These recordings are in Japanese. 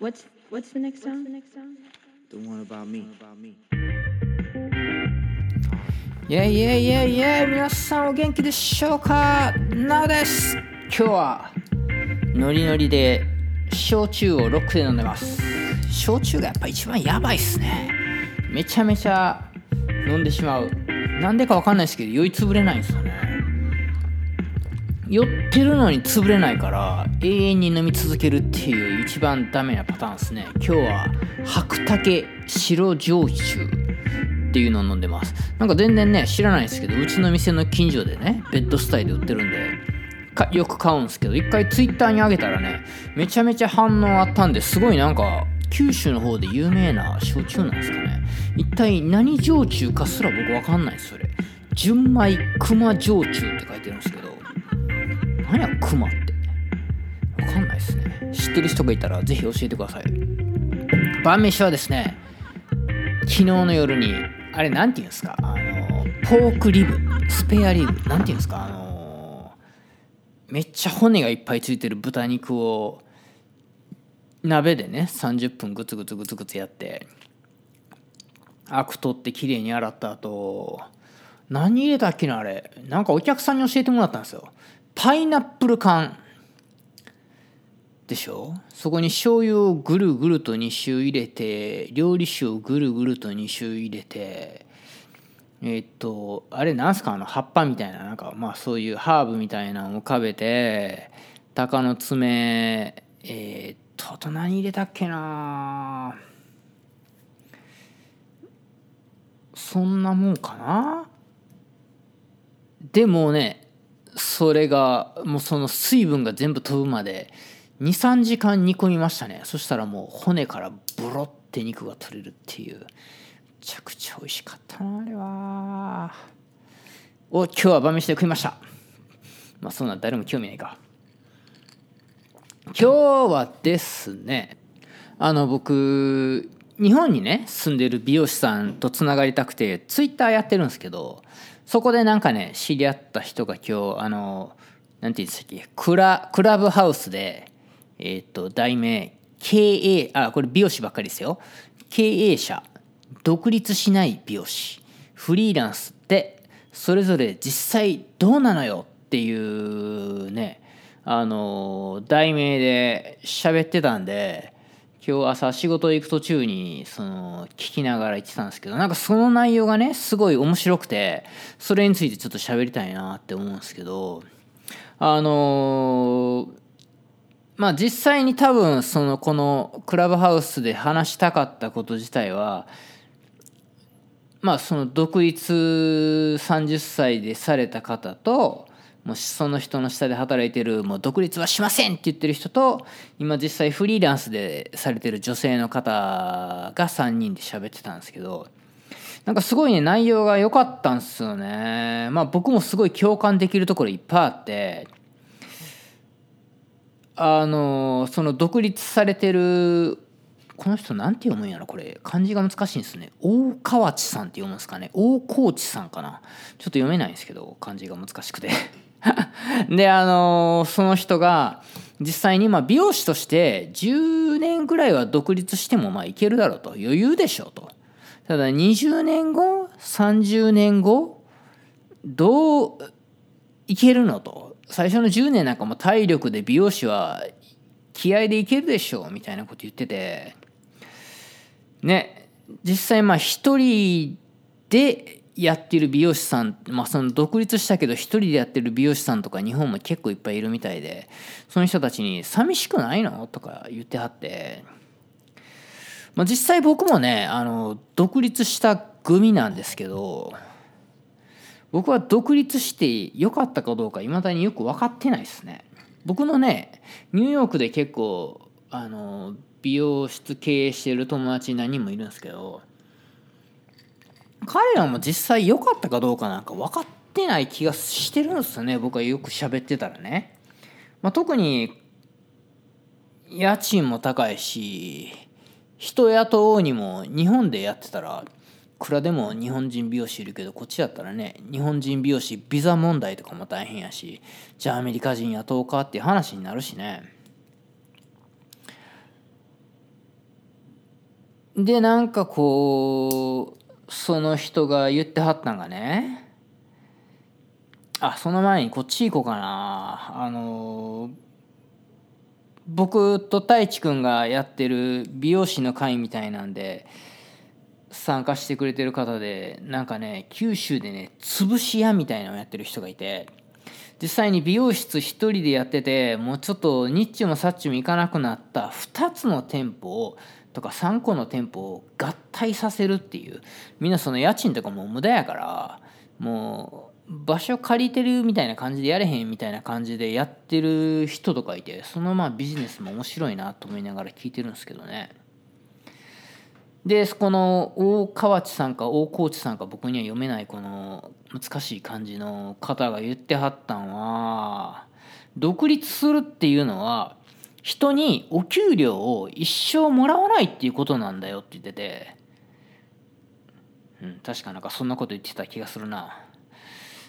What's what's the next song? The one about me. イェイイェイイェイイェイ皆さんお元気でしょうか？なおです。今日はノリノリで焼酎をロックで飲んでます。焼酎がやっぱ一番やばいっすね。めちゃめちゃ飲んでしまう。なんでかわかんないですけど酔いつぶれないんですよね酔ってるのに潰れないから永遠に飲み続けるっていう一番ダメなパターンですね。今日は白竹白焼酎っていうのを飲んでます。なんか全然ね知らないですけどうちの店の近所でねベッドスタイルで売ってるんでよく買うんですけど一回ツイッターに上げたらねめちゃめちゃ反応あったんですごいなんか九州の方で有名な焼酎なんですかね。一体何焼酎かすら僕わかんないですそれ。純米熊焼酎って書いてるんですけど何や熊って。わかんないですね。知ってる人がいたらぜひ教えてください。晩飯はですね昨日の夜にあれなんて言うんですかあのポークリブスペアリブなんて言うんですかあのめっちゃ骨がいっぱいついてる豚肉を鍋でね30分グツグツグツグツやってアク取ってきれいに洗った後何入れたっけなあれ。なんかお客さんに教えてもらったんですよ。パイナップル缶。でしょ？そこに醤油をぐるぐると2周入れて料理酒をぐるぐると2周入れてえっとあれなんすか？あの葉っぱみたいななんかまあそういうハーブみたいなのを浮かべて鷹の爪えー、っとあと何入れたっけな？そんなもんかな？でもねそれがもうその水分が全部飛ぶまで23時間煮込みましたね。そしたらもう骨からブロって肉が取れるっていう。めちゃくちゃ美味しかったなあれは。お今日は晩飯で食いました。まあそんな誰も興味ないか。今日はですねあの僕日本にね住んでる美容師さんとつながりたくてツイッターやってるんですけどそこでなんかね知り合った人が今日あのなんて言うんでしたっけクラクラブハウスでえっ、と題名経営あこれ美容師ばっかりですよ。経営者独立しない美容師。フリーランスってそれぞれ実際どうなのよ？っていうねあの題名で喋ってたんで今日朝仕事行く途中にその聞きながら言ってたんですけどなんかその内容がねすごい面白くてそれについてちょっと喋りたいなって思うんですけどあのまあ実際に多分そのこのクラブハウスで話したかったこと自体はまあその独立30歳でされた方ともうその人の下で働いてるもう独立はしませんって言ってる人と今実際フリーランスでされてる女性の方が3人で喋ってたんですけどなんかすごいね内容が良かったんですよね。まあ僕もすごい共感できるところいっぱいあってあのその独立されてるこの人なんて読むんやろこれ。漢字が難しいんですね。大河内さんって読むんですかね。大河内さんかな。ちょっと読めないんですけど漢字が難しくて。であのその人が実際にまあ美容師として10年ぐらいは独立してもまあいけるだろうと。余裕でしょうと。ただ20年後30年後どういけるのと。最初の10年なんかも体力で美容師は気合でいけるでしょうみたいなこと言ってて。ね。実際まあ一人でやってる美容師さん、まあ、その独立したけど一人でやってる美容師さんとか日本も結構いっぱいいるみたいでその人たちに「寂しくないの?」とか言ってはって、まあ、実際僕もねあの独立した組なんですけど僕は独立してよかったかどうかいまだによく分かってないですね。僕のねニューヨークで結構あの美容室経営してる友達何人もいるんですけど彼らも実際良かったかどうかなんか分かってない気がしてるんですよね。僕はよく喋ってたらね、まあ、特に家賃も高いし人雇おうにも日本でやってたらいくらでも日本人美容師いるけどこっちだったらね日本人美容師ビザ問題とかも大変やしじゃあアメリカ人雇おうかっていう話になるしね。でなんかこうその人が言ってはったんがね。あその前にこっち行こうかな。あの僕と太一くんがやってる美容師の会みたいなんで参加してくれてる方でなんかね九州でね潰し屋みたいなのをやってる人がいて実際に美容室一人でやっててもうちょっとニッチもサッチもいかなくなった2つの店舗をとか3個の店舗を合体させるっていうみんなその家賃とかも無駄やからもう場所借りてるみたいな感じでやれへんみたいな感じでやってる人とかいてそのまあビジネスも面白いなと思いながら聞いてるんですけどね。でそこの大河内さんか大河内さんか僕には読めないこの難しい漢字の方が言ってはったんは独立するっていうのは人にお給料を一生もらわないっていうことなんだよって言ってて、うん、確かなんかそんなこと言ってた気がするな。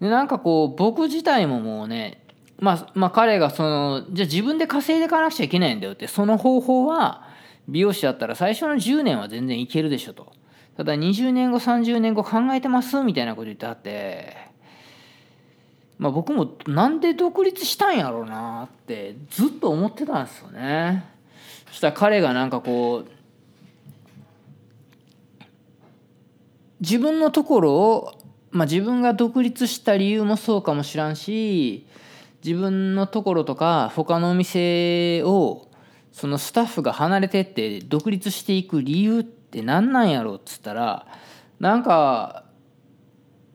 でなんかこう僕自体ももうねまあまあ彼がそのじゃあ自分で稼いでいかなくちゃいけないんだよってその方法は美容師だったら最初の10年は全然いけるでしょと。ただ20年後30年後考えてますみたいなこと言ってあって。まあ僕もなんで独立したんやろうなってずっと思ってたんですよね。そしたら彼がなんかこう自分のところをまあ自分が独立した理由もそうかもしらんし自分のところとか他のお店をそのスタッフが離れてって独立していく理由って何なんやろうっつったらなんか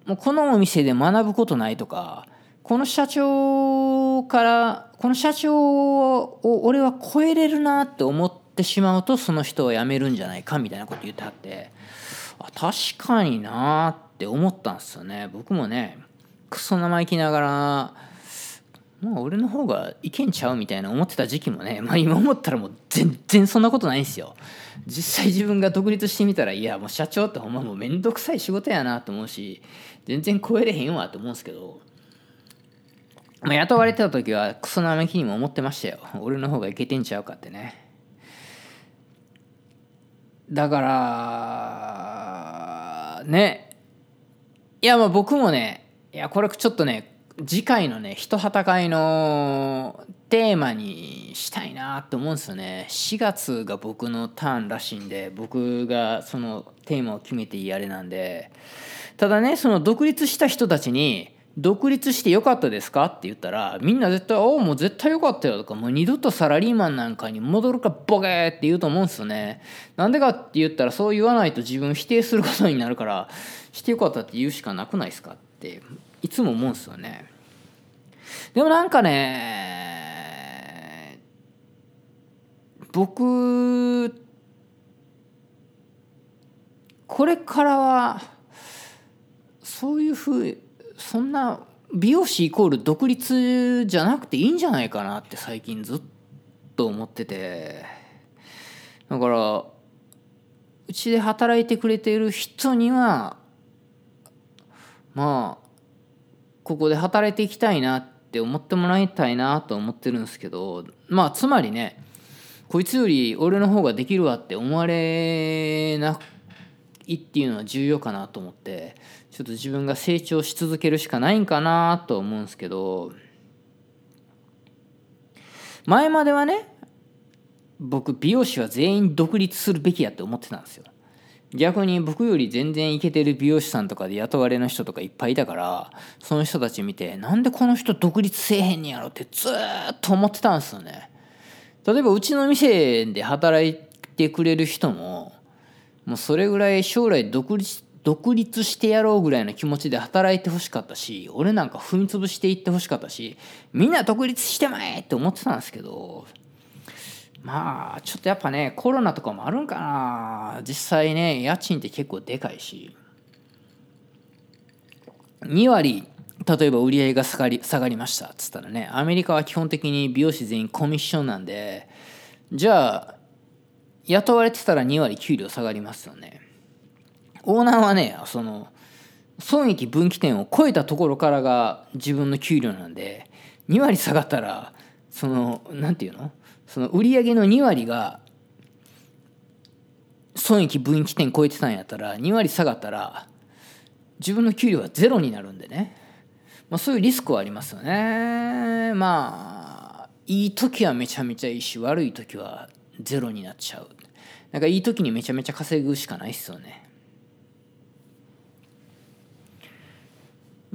もうこのお店で学ぶことないとかこの社長からこの社長を俺は超えれるなって思ってしまうとその人は辞めるんじゃないかみたいなこと言ってはってあ確かになって思ったんですよね。僕もねクソ生意気ながらまあ俺の方がいけんちゃうみたいな思ってた時期もねまあ今思ったらもう全然そんなことないんですよ。実際自分が独立してみたらいやもう社長ってほんまもうめんどくさい仕事やなと思うし全然超えれへんわと思うんですけどまあ雇われてた時はクソ生意気にも思ってましたよ。俺の方がいけてんちゃうかってね。だからね。いやまあ僕もねいやこれちょっとね次回のね人はた会のテーマにしたいなって思うんですよね。4月が僕のターンらしいんで僕がそのテーマを決めていいあれなんで。ただねその独立した人たちに独立してよかったですか？って言ったらみんな絶対「おおもう絶対よかったよ」とか「もう二度とサラリーマンなんかに戻るかボケー」って言うと思うんですよねなんでかって言ったらそう言わないと自分否定することになるからしてよかったって言うしかなくないですか？っていつも思うんですよね。でもなんかね僕これからはそういうふうそんな美容師イコール独立じゃなくていいんじゃないかなって最近ずっと思ってて。だからうちで働いてくれている人にはまあここで働いていきたいなって思ってもらいたいなと思ってるんですけどまあつまりねこいつより俺の方ができるわって思われないっていうのは重要かなと思って。ちょっと自分が成長し続けるしかないんかなと思うんですけど前まではね僕美容師は全員独立するべきやって思ってたんですよ。逆に僕より全然イケてる美容師さんとかで雇われの人とかいっぱいいたからその人たち見てなんでこの人独立せえへんねやろってずっと思ってたんですよね。例えばうちの店で働いてくれる人ももうそれぐらい将来独立独立してやろうぐらいの気持ちで働いてほしかったし俺なんか踏み潰していってほしかったしみんな独立してまえって思ってたんですけどまあちょっとやっぱねコロナとかもあるんかな。実際ね家賃って結構でかいし。2割例えば売り上げが下がり下がりました。っつったらねアメリカは基本的に美容師全員コミッションなんでじゃあ雇われてたら2割給料下がりますよね。オーナーはねその損益分岐点を超えたところからが自分の給料なんで2割下がったらその何て言うの？その売り上げの2割が損益分岐点超えてたんやったら2割下がったら自分の給料はゼロになるんでね、まあ、そういうリスクはありますよね。まあいい時はめちゃめちゃいいし悪い時はゼロになっちゃう。なんかいい時にめちゃめちゃ稼ぐしかないっすよね。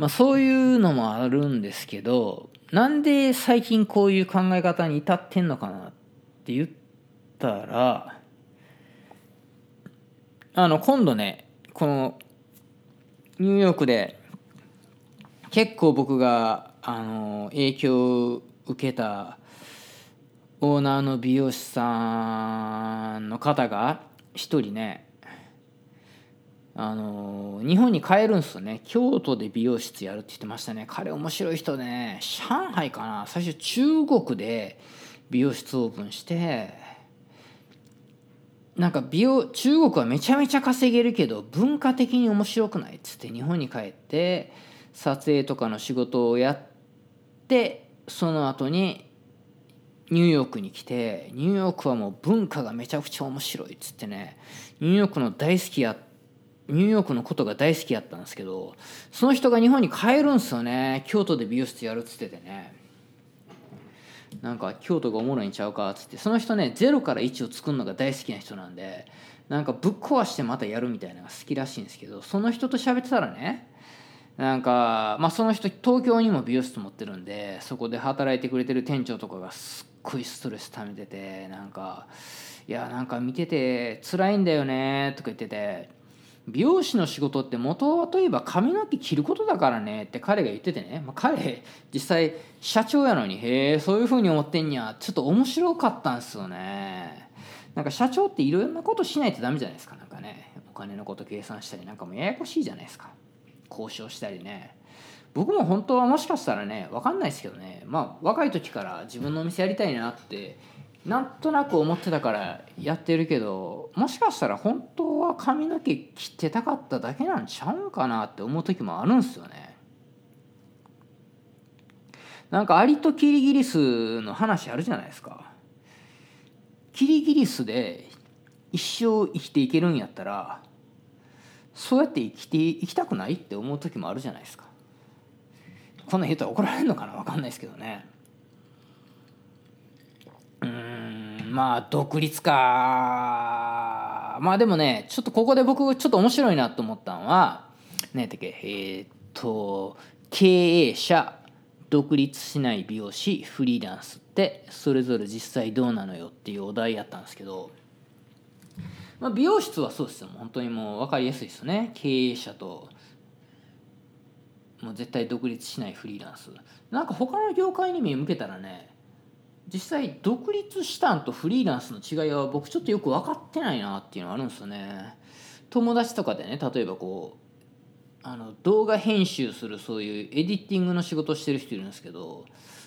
まあそういうのもあるんですけどなんで最近こういう考え方に至ってんのかなって言ったらあの今度ねこのニューヨークで結構僕があの影響を受けたオーナーの美容師さんの方が一人ねあの日本に帰るんすよね。京都で美容室やるって言ってましたね。彼面白い人ね上海かな。最初中国で美容室オープンしてなんか美容中国はめちゃめちゃ稼げるけど文化的に面白くないっつって日本に帰って撮影とかの仕事をやってその後にニューヨークに来てニューヨークはもう文化がめちゃくちゃ面白いっつってねニューヨークの大好きやってニューヨークのことが大好きやったんですけどその人が日本に帰るんすよね京都で美容室やるっつっててねなんか京都がおもろいんちゃうかっつってその人ね0から1を作るのが大好きな人なんでなんかぶっ壊してまたやるみたいなのが好きらしいんですけどその人と喋ってたらねなんかまあその人東京にも美容室持ってるんでそこで働いてくれてる店長とかがすっごいストレス溜めててなんか「いやなんか見てて辛いんだよね」とか言ってて。美容師の仕事って元はといえば髪の毛切ることだからねって彼が言っててね、まあ、彼実際社長やのにへえそういうふうに思ってんやちょっと面白かったんすよね。なんか社長っていろんなことしないとダメじゃないですか。なんかねお金のこと計算したりなんかもうややこしいじゃないですか。交渉したりね。僕も本当はもしかしたらね分かんないですけどね。まあ若い時から自分のお店やりたいなってなんとなく思ってたからやってるけどもしかしたら本当は髪の毛切ってたかっただけなんちゃうんかなって思う時もあるんすよね。なんかアリとキリギリスの話あるじゃないですか。キリギリスで一生生きていけるんやったらそうやって生きていきたくないって思う時もあるじゃないですか。こんな言ったら怒られるのかな分かんないですけどね。まあ独立か。まあでもねちょっとここで僕ちょっと面白いなと思ったのは何やったっけ？えー、っと経営者独立しない美容師フリーランスってそれぞれ実際どうなのよっていうお題やったんですけど、まあ、美容室はそうですよ。本当にもう分かりやすいですよね。経営者ともう絶対独立しないフリーランス。なんか他の業界に目向けたらね実際独立したんとフリーランスの違いは僕ちょっとよく分かってないなっていうのがあるんですよね。友達とかでね例えばこうあの動画編集するそういうエディティングの仕事をしてる人いるんですけど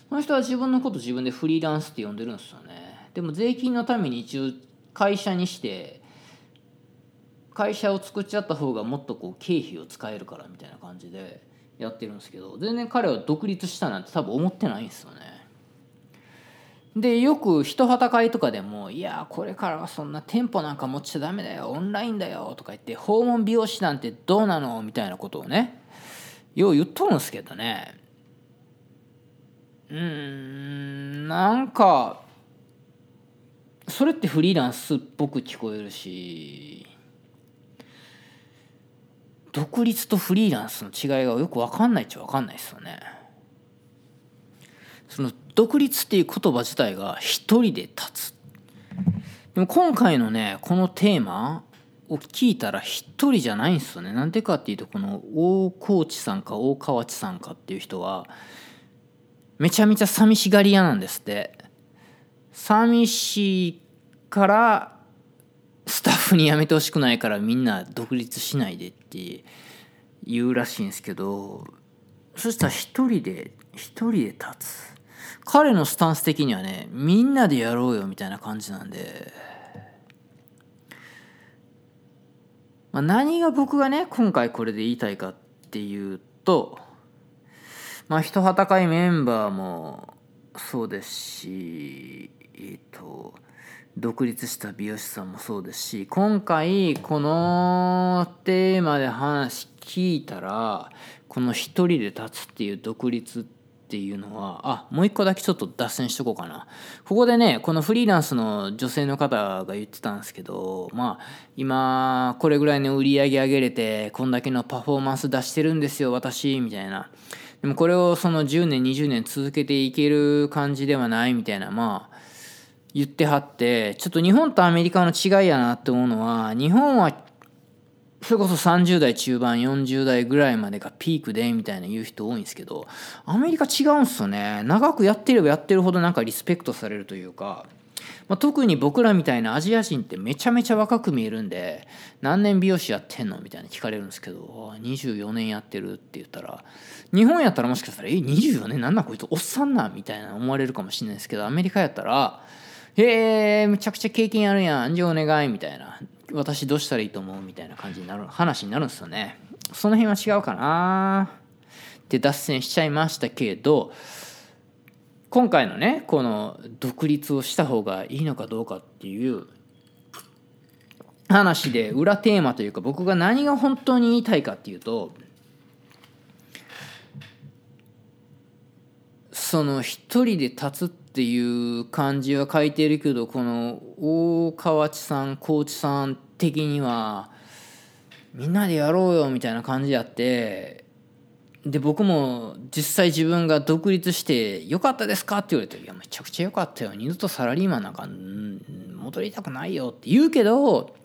その人は自分のこと自分でフリーランスって呼んでるんですよね。でも税金のために一応会社にして会社を作っちゃった方がもっとこう経費を使えるからみたいな感じでやってるんですけど全然彼は独立したなんて多分思ってないんですよね。でよく人旗会とかでも「いやこれからはそんな店舗なんか持っちゃダメだよオンラインだよ」とか言って「訪問美容師なんてどうなの?」みたいなことをねよう言っとるんですけどねうんなんかそれってフリーランスっぽく聞こえるし独立とフリーランスの違いがよく分かんないっちゃ分かんないですよね。その独立っていう言葉自体が一人で立つ。でも今回のねこのテーマを聞いたら一人じゃないんですよね。なんでかっていうとこの大河内さんか大河内さんかっていう人はめちゃめちゃ寂しがり屋なんですって。寂しいからスタッフに辞めてほしくないからみんな独立しないでって言うらしいんですけどそしたら一人で一人で立つ。彼のスタンス的にはねみんなでやろうよみたいな感じなんで、まあ、何が僕がね今回これで言いたいかっていうとまあ人旗会メンバーもそうですしえっ、と独立した美容師さんもそうですし今回このテーマで話聞いたらこの一人で立つっていう独立っていうのはあもう一個だけちょっと脱線しとこうかな。ここでねこのフリーランスの女性の方が言ってたんですけどまあ今これぐらいの売り上げ上げれてこんだけのパフォーマンス出してるんですよ私みたいな。でもこれをその10年20年続けていける感じではないみたいなまあ言ってはってちょっと日本とアメリカの違いやなって思うのは日本はそれこそ30代中盤40代ぐらいまでがピークでみたいな言う人多いんですけどアメリカ違うんすよね。長くやってればやってるほどなんかリスペクトされるというか、まあ、特に僕らみたいなアジア人ってめちゃめちゃ若く見えるんで何年美容師やってんのみたいな聞かれるんですけど24年やってるって言ったら日本やったらもしかしたら「え24年なんだこいつおっさんな」みたいな思われるかもしれないですけどアメリカやったら「へえめちゃくちゃ経験あるやんじゃお願い」みたいな。私どうしたらいいと思うみたいな感じになる話になるんですよね。その辺は違うかな。って脱線しちゃいましたけど今回のねこの独立をした方がいいのかどうかっていう話で裏テーマというか僕が何が本当に言いたいかっていうとその一人で立つってていう感じは書いてるけどこの大河内さん高知さん的にはみんなでやろうよみたいな感じやってで僕も実際自分が独立して「よかったですか?」って言われて「いやめちゃくちゃ良かったよ二度とサラリーマンなんか戻りたくないよ」って言うけど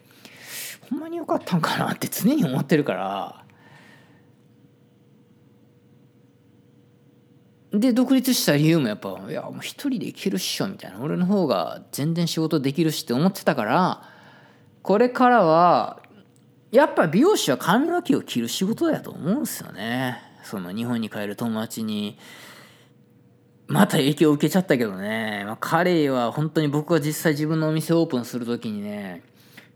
ほんまに良かったんかなって常に思ってるからで独立した理由もやっぱ「いやもう一人でいけるっしょ」みたいな。俺の方が全然仕事できるしって思ってたからこれからはやっぱ美容師は髪の毛を切る仕事だと思うんですよね。その日本に帰る友達に。また影響を受けちゃったけどね、まあ、彼は本当に僕が実際自分のお店をオープンする時にね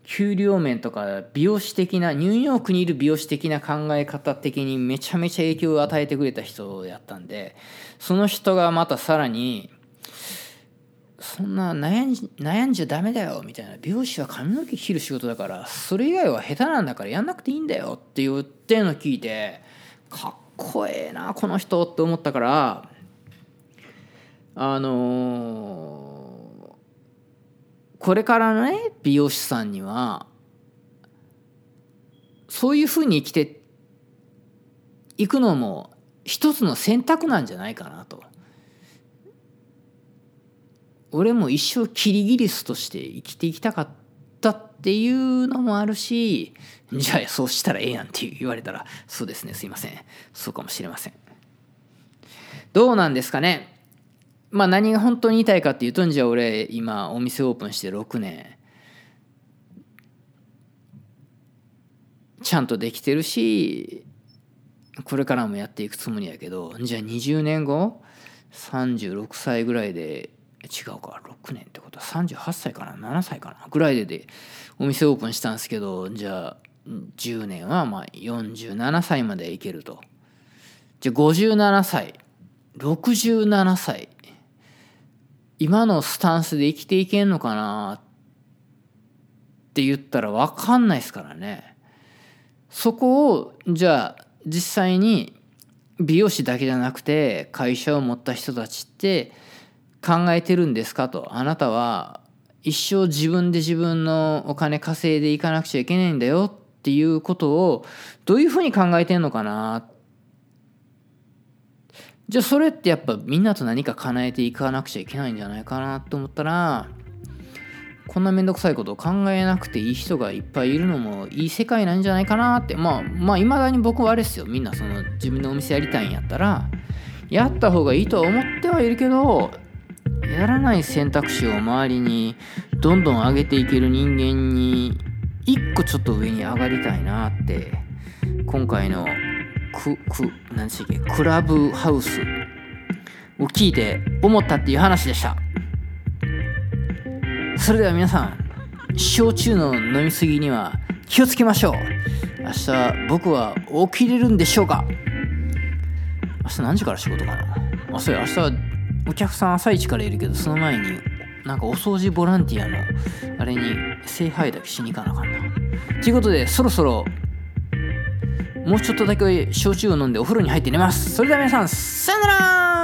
給料面とか美容師的なニューヨークにいる美容師的な考え方的にめちゃめちゃ影響を与えてくれた人やったんでその人がまたさらにそんな悩ん悩んじゃダメだよ。みたいな美容師は髪の毛切る仕事だからそれ以外は下手なんだからやんなくていいんだよって言ってんの聞いてかっこええなこの人って思ったからあのー、これからのね美容師さんにはそういうふうに生きていくのも一つの選択なんじゃないかなと。俺も一生キリギリスとして生きていきたかったっていうのもあるしじゃあそうしたらええやんって言われたらそうですねすいません。そうかもしれません。どうなんですかね？まあ何が本当に言いたいかっていうとじゃあ俺今お店オープンして6年。ちゃんとできてるしこれからもやっていくつもりやけどじゃあ20年後36歳ぐらいで違うか6年ってことは38歳かな7歳かなぐらいででお店オープンしたんですけどじゃあ10年はまあ47歳までいけると。じゃあ57歳67歳今のスタンスで生きていけんのかなって言ったら分かんないですからね。そこをじゃあ実際に美容師だけじゃなくて会社を持った人たちって考えてるんですかと。あなたは一生自分で自分のお金稼いでいかなくちゃいけないんだよっていうことをどういうふうに考えてんのかなじゃあそれってやっぱみんなと何か叶えていかなくちゃいけないんじゃないかなと思ったらこんなめんどくさいことを考えなくていい人がいっぱいいるのもいい世界なんじゃないかなって。まあまあいまだに僕はあれですよ。みんなその自分のお店やりたいんやったらやった方がいいとは思ってはいるけどやらない選択肢を周りにどんどん上げていける人間に一個ちょっと上に上がりたいなって今回のくく何でしたっけ？クラブハウス。を聞いて思ったっていう話でした。それでは皆さん焼酎の飲み過ぎには気をつけましょう。明日僕は起きれるんでしょうか？明日何時から仕事かな？あそうや明日お客さん朝一からいるけどその前になんかお掃除ボランティアのあれに聖杯だけしに行かなあかんな。ということでそろそろもうちょっとだけ焼酎を飲んでお風呂に入って寝ます。それでは皆さんさよなら